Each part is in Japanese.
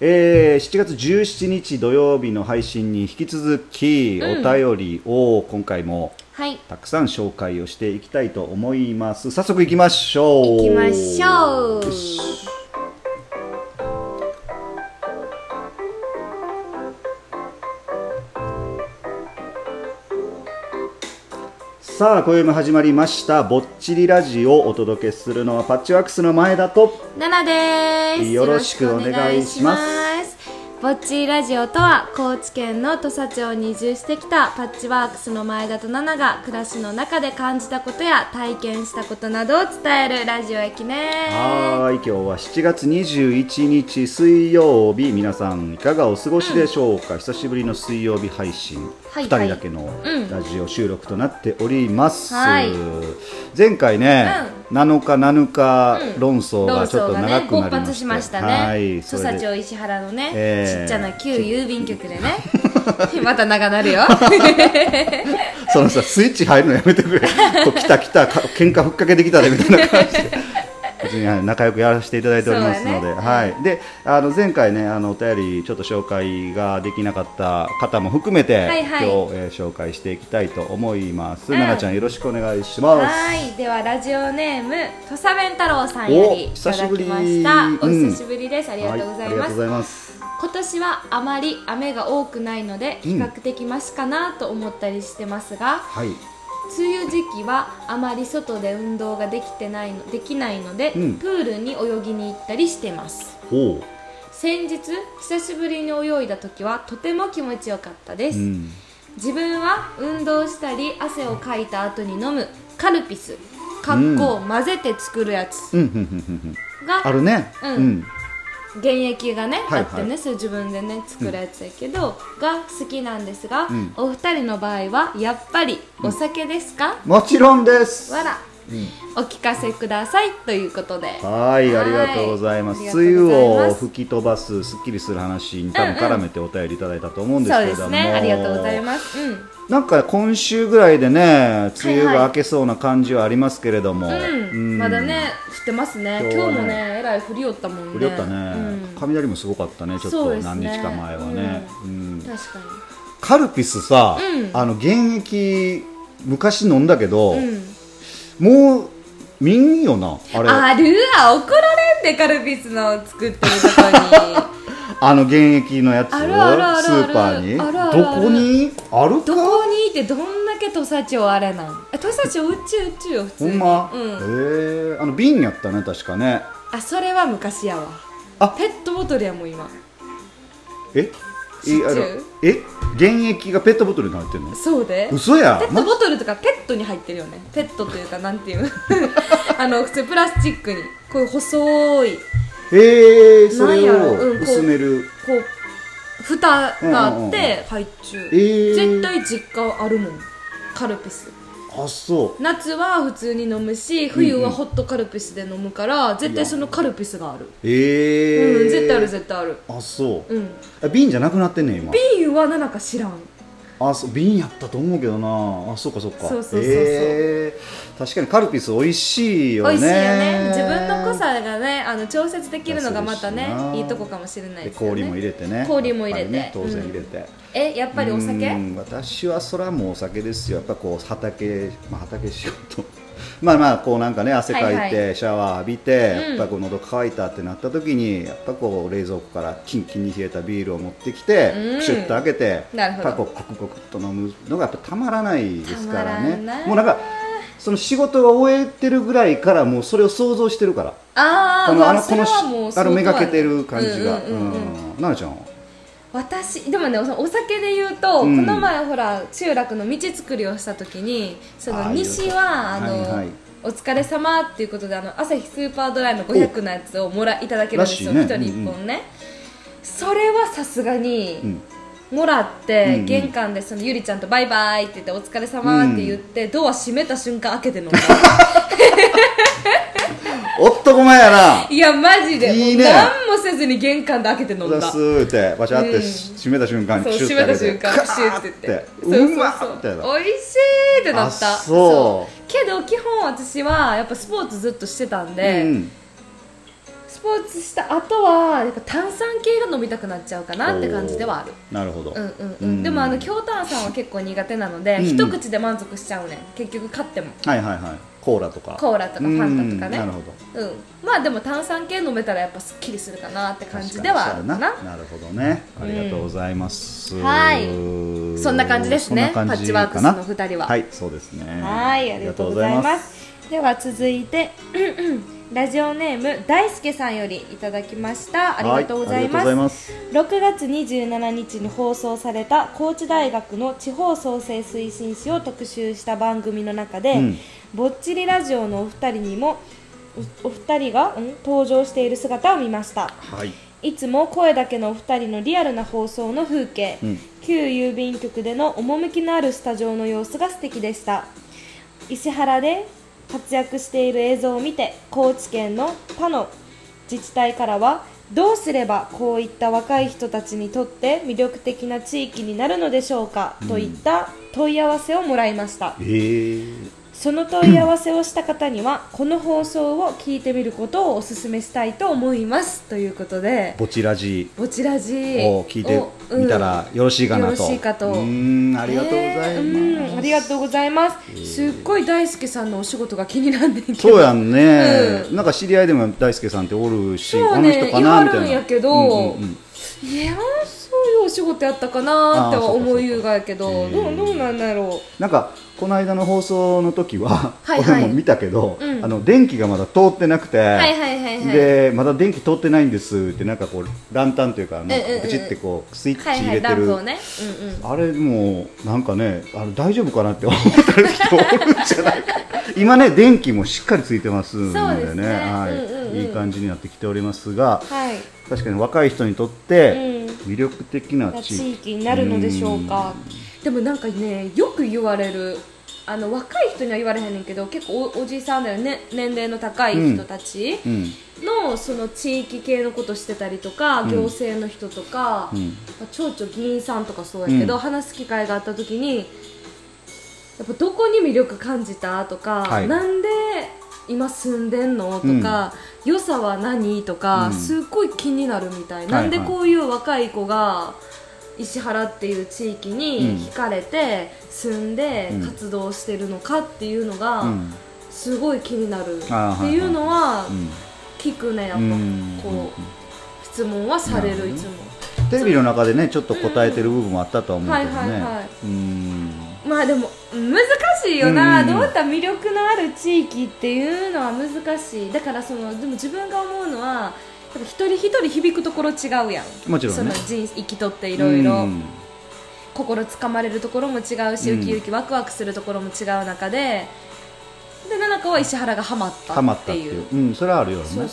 えー、7月17日土曜日の配信に引き続き、お便りを今回もはい。たくさん紹介をしていきたいと思います。早速いきましょう。行きましょうさあ今夜も始まりましたぼっちりラジオをお届けするのはパッチワークスの前田とナナです。よろしくお願いします。ぼっちラジオとは高知県の土佐町に移住してきたパッチワークスの前田とナナが暮らしの中で感じたことや体験したことなどを伝えるラジオ駅ねはーい今日は7月21日水曜日皆さんいかがお過ごしでしょうか、久しぶりの水曜日配信、はい2人だけのうん。ラジオ収録となっております、はい。前回ね、7日7日論争が論ちょっと長くなりまして発しましたはいね土佐町石原のね、えー。ちっちゃな旧郵便局でね。また長なるよ。そのさスイッチ入るのやめてくれ。来た来たか喧嘩ふっかけてきたでみたいな感じで仲良くやらせていただいておりますので、ね。はい、であの前回ねあのお便りちょっと紹介ができなかった方も含めて、はいはい。今日、えー紹介していきたいと思います、うん。ちゃんよろしくお願いします。はい。ではラジオネーム土佐弁太郎さんよりいおただきま久したおうん。久しぶりです、ありがとうございます、はいます。今年はあまり雨が多くないのでうん。比較的マシかなと思ったりしてますが、はい梅雨時期はあまり外で運動ができてないのできないので、うん。プールに泳ぎに行ったりしてます。おう、先日久しぶりに泳いだ時はとても気持ちよかったです、うん、自分は運動したり汗をかいた後に飲むカルピス。かっこ混ぜて作るやつうんうんうんうんうん。があるね。うん原液がね、はいはい。あってねそれ自分でね作るやつやけど、が好きなんですが、ん。お二人の場合はやっぱりお酒ですか、もちろんです。わら、お聞かせくださいということで。はい、ありがとうございます。はい梅雨を吹き飛ばす、すっきりする話に多分絡めてお便りいただいたと思うんですけれども。ですね。ありがとうございます。うん。なんか今週ぐらいでね、梅雨が明けそうな感じはありますけれども。うん、まだね降ってますね。今日はね。今日もねえらい降りよったもんね。降りよったね、うん。雷もすごかったね、ちょっと。何日か前はね。うん。確かカルピスさ、うん。あの原液昔飲んだけど、にうんもう見んよな、あれ。あるわ怒られんでカルピスの作ってるとこに。あの原液のやつをスーパーに。あるあるある。どこに？あるか？どこにいてどんだけ土佐町あれなん？え土佐町うちうちよ普通に。ほんま、うん、えー、あの瓶やったね確かね。あそれは昔やわ。あ。ペットボトルやもん今。え？えあのえ？原液がペットボトルに入ってんの？そうで。嘘や。ペットボトルとかペットに入ってるよね。ペットというかなんていう。あの普通プラスチックに。こういう細い。えー、それなんやろ？を薄める、こう蓋があうんうんうんう、えー。絶対実家あるもん。カルピスあそう。夏は普通に飲むし冬はホットカルピスで飲むから、絶対そのカルピスがある。えー、うん絶対ある絶対ある。あそう、うん。あ瓶じゃなくなってんねん今。瓶は何か知らん。あそう。瓶やったと思うけどな。あそうかそうか。そうそうそうそう。えー、確かにカルピス美味しいよね。美味しいよね。自分の濃さがねあの調節できるのがまたね安いいいとこかもしれないでですよね。氷も入れてね。氷も入れて。ね当然入れて、えやっぱりお酒？うん私はそれはもうお酒ですよ。やっぱこう畑、まあ、畑仕事。まあまあこうなんかね汗かいはいてシャワー浴びて、うん。やっぱこう喉乾いたってなった時にやっぱこう冷蔵庫からキンキンに冷えたビールを持ってきて、うん。プシュッと開けてなるほど。やっぱこうコクコクっと飲むのがやっぱたまらないですからね。もうなんかその仕事が終えてるぐらいからもうそれを想像してるから。ああそれこのあのこのはもうあのめがけてる感じが。うんうんうんうん。うん。奈々ちゃんは？私でもねおお酒で言うと、うん。この前ほら集落の道作りをした時にその西はあの、はいはい。お疲れ様っていうことであの朝日スーパードライの500のやつをもらいただけるんですよ、ね。人1本ね、それはさすがに、うんもらって、玄関でそのゆりちゃんとバイバイって言ってお疲れ様って言って、ドア閉めた瞬間開けて飲んだ男前やな。いやマジで。いいね。何もせずに玄関で開けて飲んだ。ーってバシャってうん。閉めた瞬間そうシュ閉めた瞬間プシュって言って。うまそうそうっみたいしいってなった。あそう。けど基本私はやっぱスポーツずっとしてたんで、うんスポーツした後はやっぱ炭酸系が飲みたくなっちゃうかなって感じではある。なるほど、うんうんううん。んでもあの強炭酸は結構苦手なので、うん。うん一口で満足しちゃうねん。結局買っても。はいはいはい。コーラとか。コーラとかファンタとかね。うんなるほど。うん。まあでも炭酸系飲めたらやっぱすっきりするかなって感じではあるかなななるほどね。ありがとうございます、はい。そんな感じですね。パッチワークスの二人は。はいそうですね。はい、ありがとうございます。では続いて、ラジオネーム大輔さんよりいただきました。ありがとうございます。はいます6月27日に放送された高知大学の地方創生推進士を特集した番組の中で、うんぼっちりラジオのお二人にもおお二人が、うん登場している姿を見ました。はいいつも声だけのお二人のリアルな放送の風景、うん旧郵便局での趣のあるスタジオの様子が素敵でした石原で活躍している映像を見て高知県の他の自治体からはどうすればこういった若い人たちにとって魅力的な地域になるのでしょうか、といった問い合わせをもらいました。えー、その問い合わせをした方にはこの放送を聞いてみることをお勧めしたいと思います。ということでぼちらじ。ぼちらじ。を聞いてみたらよろしいかなと、よろしいかと。うーんありがとうございます、えーうんありがとうございます、すっごい大輔さんのお仕事が気になってそうやんね、うなんか知り合いでも大輔さんっておるし、そうあのね人かなみたいな。やけどうんうんうん。いやそういうお仕事やったかなっては思いゆうがやけどどうどうなんだろなんかこの間の放送の時は、はいはい。俺も見たけど、うん。あの電気がまだ通ってなくて、うはいはいはいはい。でまだ電気通ってないんですってなんかこうランタンというかあのうんうんうん。プチってこうスイッチはいはい入れてる、ランプをね。うんうん。あれもうなんかねあれ大丈夫かなって思ってる人おるんじゃないか。今ね電気もしっかりついてますのでそうですね。はい。うんうんうん。いい感じになってきておりますがはい。確かに若い人にとってうん。魅力的な地域、地域になるのでしょうかでもなんかねよく言われる。あの若い人には言われへんねんけど結構おおじさんだよね。年齢の高い人たち。うん。のその地域系のことしてたりとか、うん。行政の人とか、うん。まあ町長議員さんとかそうやけど、うん。話す機会があった時にやっぱどこに魅力感じたとか、はい。なんで今住んでんのとか、良さは何とか、うん。すっごい気になるみたい、はい。なんでこういう若い子が石原っていう地域にうん。惹かれて住んでうん。活動してるのかっていうのが、うん。すごい気になるっていいうのはうん。聞くねやっぱうん。こう質問はされるいつも。テレビの中でねちょっと答えてる部分もあったとは思うけどね、まあでも難しいよな、うん。どういった魅力のある地域っていうのは難しい。だからそのでも自分が思うのは一人一人響くところ違うやん。もちろんね。その人生きとっていろいろうん。心つかまれるところも違うし、うん。ウキウキワクワクするところも違う中でで七香は石原がハマったっていう。う、うん、それはあるよね。フィ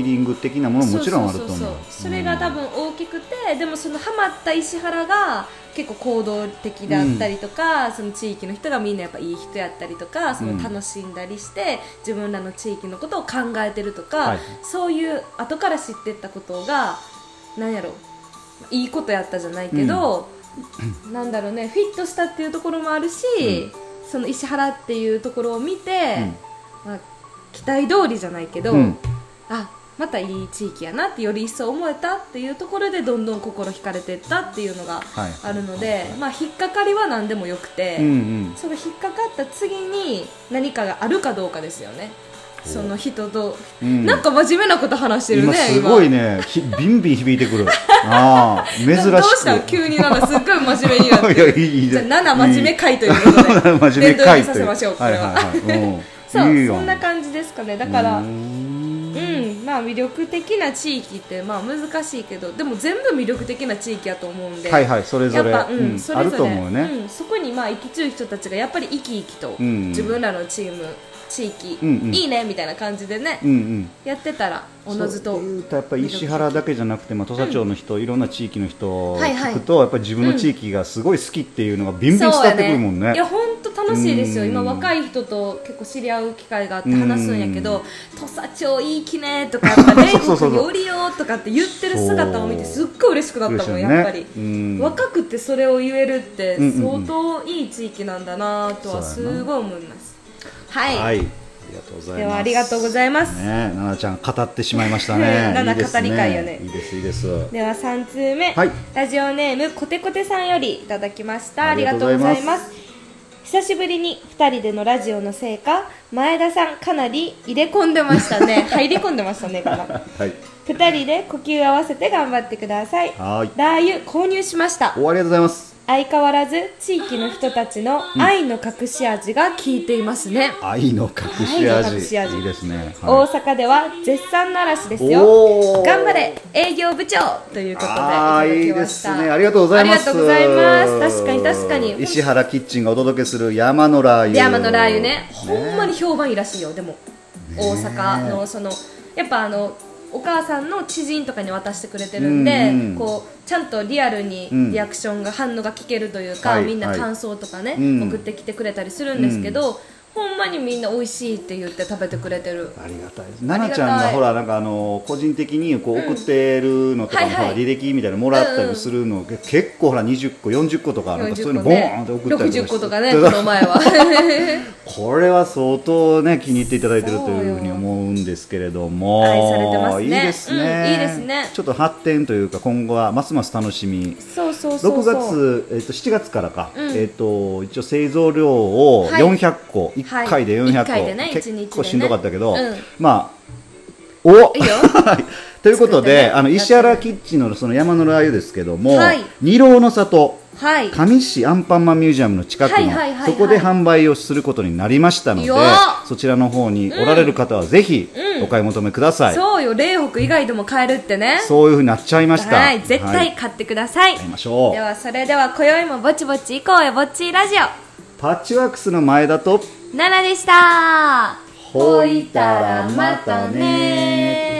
ーリング的なものももちろんあると思う。それが多分大きくて、でもそのハマった石原が結構行動的だったりとか、その地域の人がみんなやっぱいい人やったりとかその楽しんだりして、自分らの地域のことを考えてるとか、はい。そういう後から知ってったことがなんやろ。いいことやったじゃないけど、なんだろうね。フィットしたっていうところもあるし、その石原っていうところを見て、まあ、期待通りじゃないけど、うん。あまたいい地域やなってより一層思えたっていうところでどんどん心惹かれていったっていうのがはい。あるので、まあ、引っかかりは何でもよくて、うんうん。その引っかかった次に何かがあるかどうかですよねその人と、うん。なんか真面目なこと話してるね今すごいねひビンビン響いてくる。ああ珍しく。どうした？急になんかすっごい真面目になっていやいいいいじゃあ7真面目会ということで。真面目伝統回という。にさせましょうこれは,、はいはいはい。うん。そうそんな感じですかね。だからううん。んまあ魅力的な地域ってまあ難しいけどでも全部魅力的な地域やと思うんで。はいはいそれぞれ。やっぱ、うんうん。それぞれ。あると思うよね。うん、そこにまあ生きちゅう人たちがやっぱり生き生きと、うん。自分らのチーム地域、うんうん。いいねみたいな感じでね、うんうん。やってたらおのずとそう。いうとやっぱり石原だけじゃなくて、まあ、土佐町の人、いろんな地域の人をはいはい。聞くと、やっぱり自分の地域がすごい好きっていうのがビンビン伝わってくるもんね。いや本当楽しいですよ、うん。今若い人と結構知り合う機会があって話すんやけど「土佐町いいきね」とか「やっぱね そうそうそうよりよ」とかって言ってる姿を見てすっごい嬉しくなったもん、ね。やっぱり、うん。若くてそれを言えるってうんうんう相ん当いい地域なんだなとはすごい思います、はい、はい。りがとうございます。ではありがとうございます。ね奈々ちゃん語ってしまいましたね。奈々語り会よね。いいですいいですでは3通目、はい。ラジオネームコテコテさんよりいただきました。あありがとうございます。す久しぶりに2人でのラジオのせいか前田さんかなり入れ込んでましたね。入り込んでましたねかなはい。2人で呼吸合わせて頑張ってください。はい。ラー油購入しました。おありがとうございます相変わらず地域の人たちの愛の隠し味が効いていますね、愛の隠し愛隠し味。いいですね、大はい。阪では絶賛の嵐ですおよー。頑張れ営業部長。ということでいあーいいでた。だきますね。ありがとうございます。ありがとうございます。確かに確かに。石原キッチンがお届けする山のラー油。山のラー油ね。ほんまに評判いいらしいよ。でも大阪のそのやっぱあのお母さんの知人とかに渡してくれてるんで、うんうん。こうちゃんとリアルにうん。リアクションが、反応が聞けるというか、はいみんな感想とかね、うん。送ってきてくれたりするんですけど、ほんまにみんな美味しいって言って食べてくれてる。ありがたいです。奈々ちゃんがほらなんかあの個人的にこう送ってるのとかもはいはい。ほら履歴みたいなのもらったりするの結構ほら20個40個とかなんかそういうのボーンって送ったり60個とかねこの前は。これは相当ね気に入っていただいてるというふうに思うんですけれども。愛されてますね。いいですね、うんいいですね。ちょっと発展というか今後はますます楽しみ。そうそうそう6そう。月、えっと7月からか、うん。えっと一応製造量をはい。400個、一1回で400個、一回でね結構しんどかったけど、うん。まあおということで、ね。あの石原キッチンのその山のラー油ですけども、はい。二郎の里。はい。上市アンパンマンミュージアムの近くの、はいはいはいはい。そこで販売をすることになりましたのでそちらの方におられる方はぜひうん。お買い求めください、そうよ。霊北以外でも買えるってね。そういうふうになっちゃいました。はい。絶はい。対買ってください、買いましょう。ではそれでは今宵もぼちぼち行こうよ。ぼっちラジオ。パッチワークスの前田と奈々でした。ほいたらまたね。